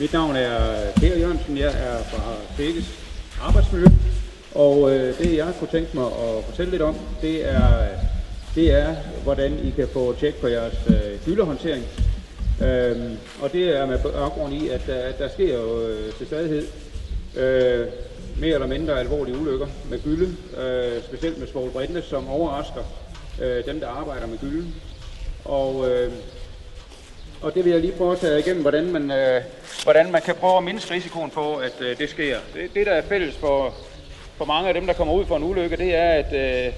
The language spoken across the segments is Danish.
Mit navn er Per Jørgensen, jeg er fra Fækkes Arbejdsmiljø, og øh, det jeg kunne tænke mig at fortælle lidt om, det er, det er hvordan I kan få tjek på jeres øh, gyldehåndtering. Øhm, og det er med baggrund i, at, der, der sker jo øh, til stadighed øh, mere eller mindre alvorlige ulykker med gylde, øh, specielt med svoglbrinte, som overrasker øh, dem, der arbejder med gylden. Og, øh, og det vil jeg lige prøve at tage igennem, hvordan man, øh, hvordan man kan prøve at mindske risikoen for, at øh, det sker. Det, det, der er fælles for, for mange af dem, der kommer ud for en ulykke, det er, at, øh,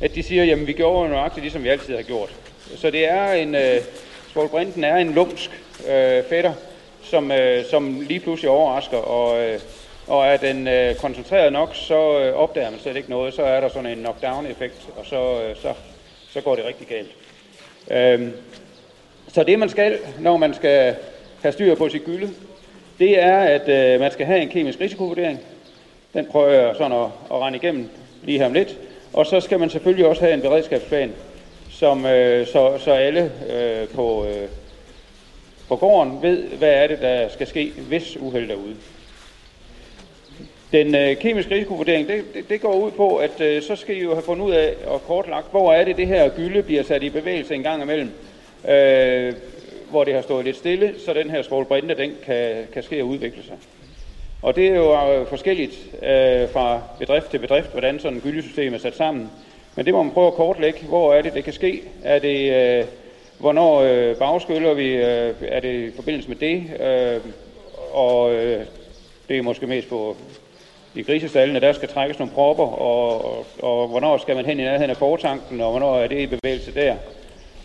at de siger, jamen vi gjorde nøjagtigt, ligesom vi altid har gjort. Så det er en, øh, svoglbrinten er en lumsk øh, fætter, som, øh, som lige pludselig overrasker, og, øh, og er den øh, koncentreret nok, så øh, opdager man slet ikke noget, så er der sådan en knockdown-effekt, og så, øh, så, så går det rigtig galt. Øh, så det man skal, når man skal have styr på sit gylde, det er, at øh, man skal have en kemisk risikovurdering. Den prøver jeg sådan at, at rende igennem lige her om lidt. Og så skal man selvfølgelig også have en beredskabsplan, som, øh, så, så alle øh, på, øh, på gården ved, hvad er det, der skal ske, hvis uheld er ude. Den øh, kemiske risikovurdering, det, det, det går ud på, at øh, så skal I jo have fundet ud af og kortlagt, hvor er det, det her gylde bliver sat i bevægelse en gang imellem, øh, hvor det har stået lidt stille, så den her svovlbrinte, den kan, kan ske og udvikle sig. Og det er jo øh, forskelligt øh, fra bedrift til bedrift, hvordan sådan et gyldesystem er sat sammen. Men det må man prøve at kortlægge. Hvor er det, det kan ske? Er det, øh, hvornår øh, bagskyller vi? Øh, er det i forbindelse med det? Øh, og øh, det er måske mest på i grisestallene, der skal trækkes nogle propper, og, og, og hvornår skal man hen i nærheden af fortanken, og hvornår er det i bevægelse der.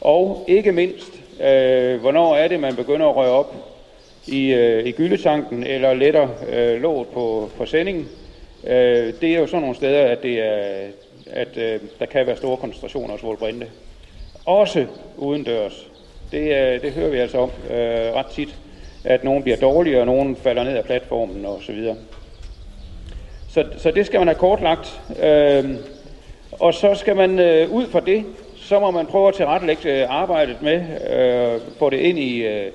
Og ikke mindst, øh, hvornår er det, man begynder at røre op i, øh, i gyldetanken, eller letter øh, låget på, på sendingen. Øh, det er jo sådan nogle steder, at, det er, at øh, der kan være store koncentrationer af svålbrinte. Også uden dørs. Det, øh, det hører vi altså om øh, ret tit, at nogen bliver dårlige, og nogen falder ned af platformen osv. Så, så det skal man have kortlagt. Øh, og så skal man øh, ud fra det, så må man prøve at tilrettelægge øh, arbejdet med, øh, få det ind i, øh,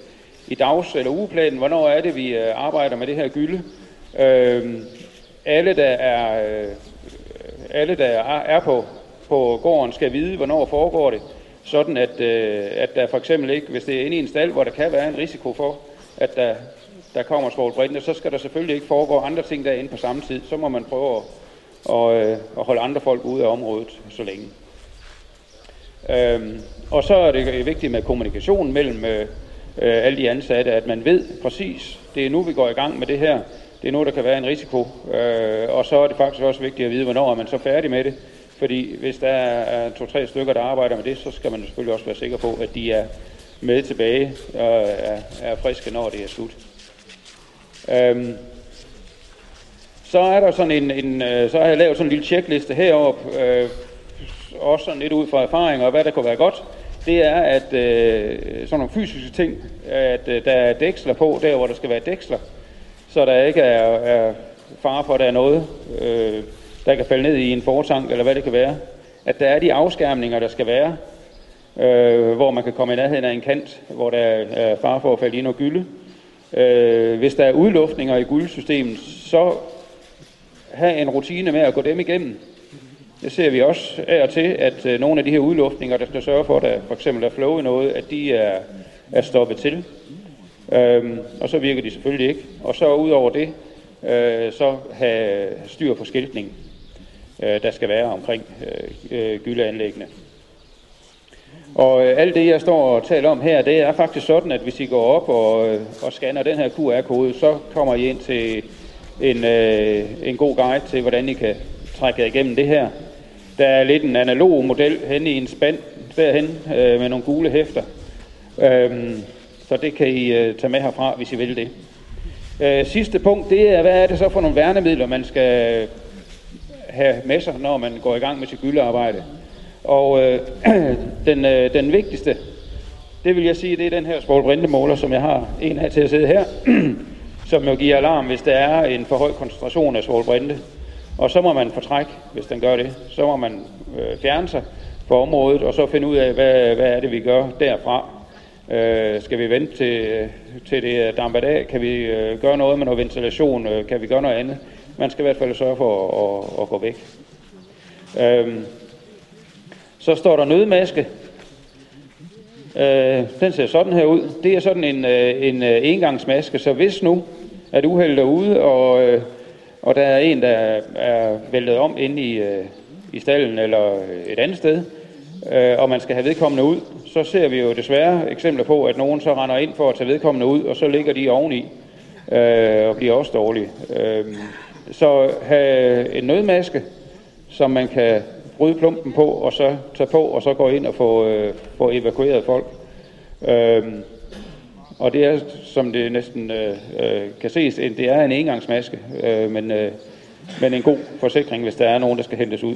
i dags- eller ugeplanen, hvornår er det, vi øh, arbejder med det her gylde. Øh, alle, der er, øh, alle, der er, på, på gården, skal vide, hvornår foregår det, sådan at, øh, at der for eksempel ikke, hvis det er inde i en stald, hvor der kan være en risiko for, at der der kommer svovlbrinte, så skal der selvfølgelig ikke foregå andre ting derinde på samme tid. Så må man prøve at, og, øh, at holde andre folk ude af området så længe. Øhm, og så er det vigtigt med kommunikation mellem øh, øh, alle de ansatte, at man ved præcis, det er nu vi går i gang med det her, det er nu der kan være en risiko, øh, og så er det faktisk også vigtigt at vide, hvornår er man så færdig med det, fordi hvis der er to-tre stykker, der arbejder med det, så skal man selvfølgelig også være sikker på, at de er med tilbage og er, er friske, når det er slut. Øhm, så er der sådan en, en øh, så har jeg lavet sådan en lille checkliste heroppe, øh, også sådan lidt ud fra erfaring og hvad der kunne være godt. Det er, at øh, sådan nogle fysiske ting, at øh, der er dæksler på, der hvor der skal være dæksler, så der ikke er, er fare for, at der er noget, øh, der kan falde ned i en fortank, eller hvad det kan være. At der er de afskærmninger, der skal være, øh, hvor man kan komme i nærheden af en kant, hvor der er fare for at falde i noget gylde. Øh, hvis der er udluftninger i guldsystemet, så have en rutine med at gå dem igennem. Det ser vi også af og til, at øh, nogle af de her udluftninger, der skal sørge for, at der for eksempel er flow i noget, at de er, er stoppet til. Øhm, og så virker de selvfølgelig ikke. Og så ud over det, øh, så have styr på skiltning, øh, der skal være omkring øh, øh gyldeanlæggene. Og øh, alt det, jeg står og taler om her, det er faktisk sådan, at hvis I går op og, øh, og scanner den her QR-kode, så kommer I ind til en, øh, en god guide til, hvordan I kan trække jer igennem det her. Der er lidt en analog model hen i en spand derhen øh, med nogle gule hæfter. Øhm, så det kan I øh, tage med herfra, hvis I vil det. Øh, sidste punkt, det er, hvad er det så for nogle værnemidler, man skal have med sig, når man går i gang med sit gyldearbejde. Og øh, den, øh, den vigtigste, det vil jeg sige, det er den her spolbrintemåler, som jeg har en af til at sidde her, som jo giver alarm, hvis der er en for høj koncentration af svovlbrinte. Og så må man fortrække, hvis den gør det. Så må man øh, fjerne sig fra området, og så finde ud af, hvad, hvad er det, vi gør derfra. Øh, skal vi vente til, øh, til det damper af? Kan vi øh, gøre noget med noget ventilation? Øh, kan vi gøre noget andet? Man skal i hvert fald sørge for at, at, at gå væk. Øh, så står der nødmaske. Øh, den ser sådan her ud. Det er sådan en, øh, en øh, engangsmaske, så hvis nu at uheldet er ude, og, øh, og der er en, der er væltet om inde i, øh, i stallen eller et andet sted, øh, og man skal have vedkommende ud, så ser vi jo desværre eksempler på, at nogen så render ind for at tage vedkommende ud, og så ligger de oveni øh, og bliver også dårlige. Øh, så have en nødmaske, som man kan bryde klumpen på, og så tage på, og så gå ind og få, øh, få evakueret folk. Øh, og det er, som det næsten øh, øh, kan ses, det er en engangsmaske, øh, men, øh, men en god forsikring, hvis der er nogen, der skal hentes ud.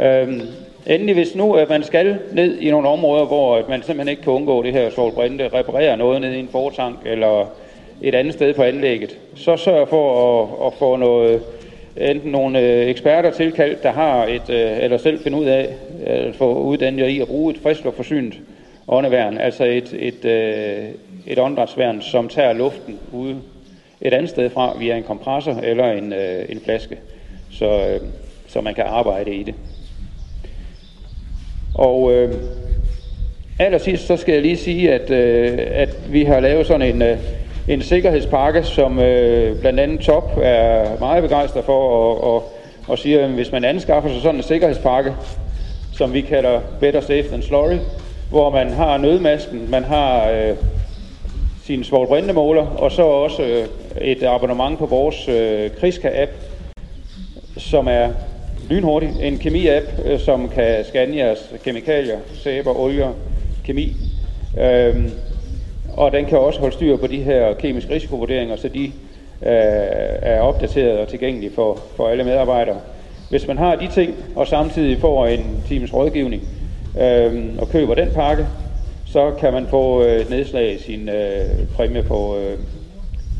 Øh, endelig, hvis nu at man skal ned i nogle områder, hvor øh, man simpelthen ikke kan undgå det her solbrinde, reparere noget ned i en fortank eller et andet sted på anlægget, så sørg for at, at få noget, øh, enten nogle eksperter tilkaldt, der har et, øh, eller selv finde ud af, at få uddannet i at bruge et frisk friskluftforsynet åndeværn, altså et, et, øh, et åndedrætsværn, som tager luften ude et andet sted fra via en kompressor eller en, øh, en flaske, så, øh, så man kan arbejde i det. Og øh, allersidst så skal jeg lige sige, at, øh, at vi har lavet sådan en, øh, en sikkerhedspakke, som øh, blandt andet Top er meget begejstret for, og, og, og siger, at hvis man anskaffer sig sådan en sikkerhedspakke, som vi kalder Better Safe Than Sorry, hvor man har nødmasken, man har øh, sin svovlbrindemåler, og så også øh, et abonnement på vores øh, Kriska-app, som er lynhurtig. En kemi-app, øh, som kan scanne jeres kemikalier, sæber, olier, kemi. Øh, og den kan også holde styr på de her kemiske risikovurderinger, så de øh, er opdateret og tilgængelige for, for alle medarbejdere. Hvis man har de ting, og samtidig får en times rådgivning, øh, og køber den pakke, så kan man få øh, nedslag i sin øh, præmie på øh,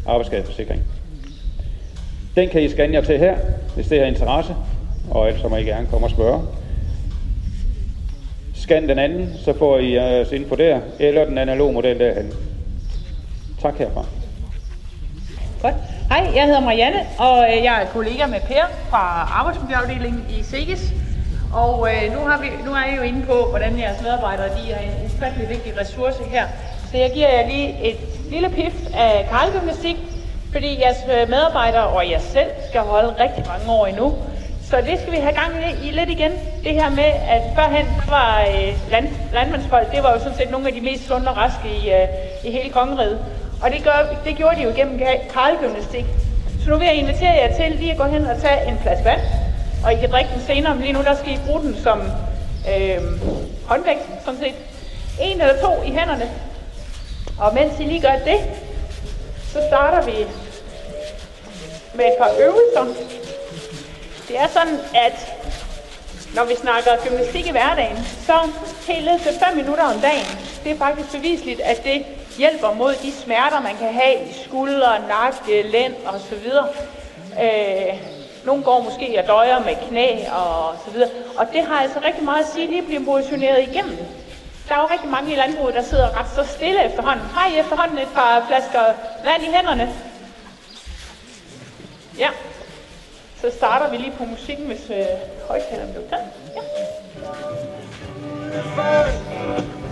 arbejdsskadeforsikring. Den kan I scanne jer til her, hvis det er interesse, og ellers må I gerne komme og spørge. Scan den anden, så får I jeres info der, eller den analoge model derhen. Tak herfra. Godt. Hej, jeg hedder Marianne, og øh, jeg er kollega med Per fra arbejdsmiljøafdelingen i SEGES. Og øh, nu, har vi, nu er I jo inde på, hvordan jeres medarbejdere de er en ufattelig vigtig ressource her. Så jeg giver jer lige et lille pift af karlgymnastik, fordi jeres øh, medarbejdere og jer selv skal holde rigtig mange år endnu. Så det skal vi have gang i lidt igen. Det her med, at førhen var øh, land, landmandsfolk, det var jo sådan set nogle af de mest sunde og raske i, øh, i hele kongeriget. Og det, gør, det gjorde de jo gennem karlgymnastik. Så nu vil jeg invitere jer til lige at gå hen og tage en flaske vand, og I kan drikke den senere, men lige nu der skal I bruge den som øh, håndvægt, sådan set. En eller to i hænderne. Og mens I lige gør det, så starter vi med et par øvelser. Det er sådan, at når vi snakker gymnastik i hverdagen, så helt ned til 5 minutter om dagen, det er faktisk bevisligt, at det hjælper mod de smerter, man kan have i skuldre, nakke, lænd og så videre. Øh, nogle går måske og døjer med knæ og så videre. Og det har altså rigtig meget at sige, lige at blive motioneret igennem. Der er jo rigtig mange i landbruget, der sidder ret så stille efterhånden. Har I efterhånden et par flasker vand i hænderne? Ja. Så starter vi lige på musikken, hvis øh, højtaleren bliver tændt. Ja.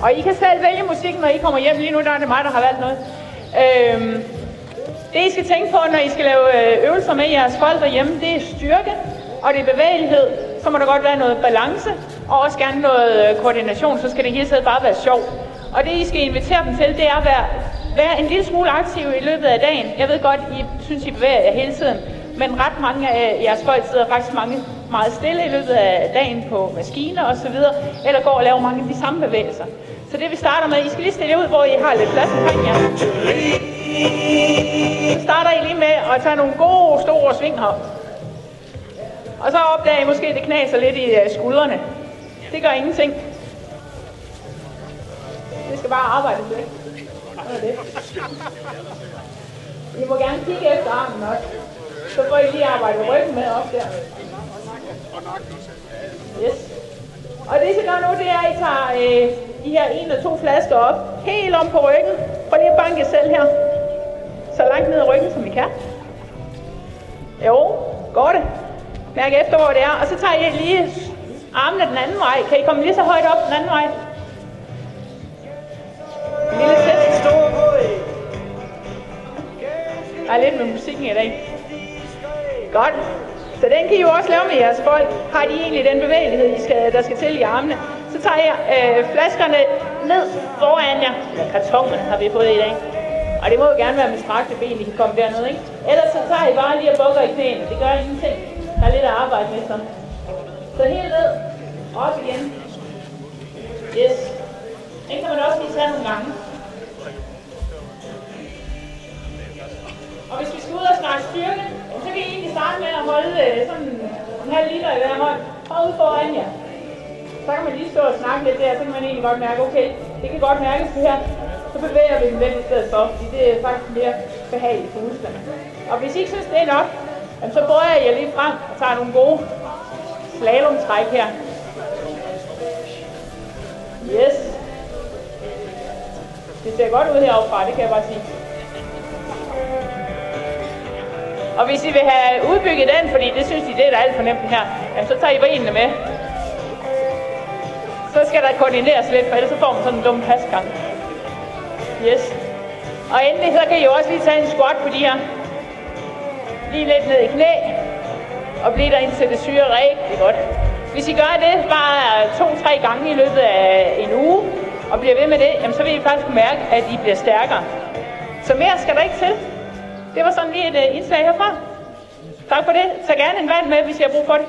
Og I kan selv vælge musikken, når I kommer hjem. Lige nu der er det mig, der har valgt noget. Øhm, det I skal tænke på, når I skal lave øh, øvelser med jeres folk derhjemme, det er styrke, og det er bevægelighed. Så må der godt være noget balance, og også gerne noget øh, koordination, så skal det hele tiden bare være sjovt. Og det I skal invitere dem til, det er at være, være en lille smule aktiv i løbet af dagen. Jeg ved godt, I synes, I bevæger jer hele tiden, men ret mange af jeres folk sidder faktisk mange meget stille i løbet af dagen på maskiner og så videre, eller går og laver mange af de samme bevægelser. Så det vi starter med, I skal lige stille ud, hvor I har lidt plads omkring jer. Så starter I lige med at tage nogle gode, store her. Og så opdager I måske, at det knaser lidt i øh, skuldrene. Det gør ingenting. Det skal bare arbejde lidt. det. I må gerne kigge efter armen også. Så får I lige arbejde ryggen med op der. Yes. Og det, I skal gøre nu, det er, at I tager øh, de her en eller to flasker op, helt om på ryggen. Prøv lige at banke jer selv her vi kan. Jo, går det. Mærk efter, hvor det er. Og så tager I lige armene den anden vej. Kan I komme lige så højt op den anden vej? En lille sæt. Der er lidt med musikken i dag. Godt. Så den kan I jo også lave med jeres folk. Har de egentlig den bevægelighed, I skal, der skal til i armene? Så tager jeg øh, flaskerne ned foran jer. Eller kartonerne har vi fået i dag. Og det må jo gerne være med strakte ben, I kan komme derned, ikke? Ellers så tager I bare lige og bukker i knæene. Det gør ingenting. Der er lidt at arbejde med så. Så helt ned. Op igen. Yes. Den kan man også lige tage nogle gange. Og hvis vi skal ud og snakke styrke, så kan I egentlig starte med at holde øh, sådan en halv liter i hver hånd. Hold foran jer. Så kan man lige stå og snakke lidt der, så kan man egentlig godt mærke, okay, det kan godt mærkes det her. Så bevæger vi dem lidt i stedet for, fordi det er faktisk mere behageligt for musklerne. Og hvis I ikke synes, det er nok, så bøjer jeg lige frem og tager nogle gode slalomtræk her. Yes. Det ser godt ud heroppe det kan jeg bare sige. Og hvis I vil have udbygget den, fordi det synes I, det er da alt for nemt her, jamen, så tager I benene med. Så skal der koordineres lidt, for ellers så får man sådan en dum pasgang. Yes. Og endelig så kan I jo også lige tage en squat på de her. Lige lidt ned i knæ. Og blive der indtil det syre rigtig godt. Hvis I gør det bare to-tre gange i løbet af en uge, og bliver ved med det, jamen så vil I faktisk mærke, at I bliver stærkere. Så mere skal der ikke til. Det var sådan lige et øh, indslag herfra. Tak for det. Tag gerne en vand med, hvis I har brug for det.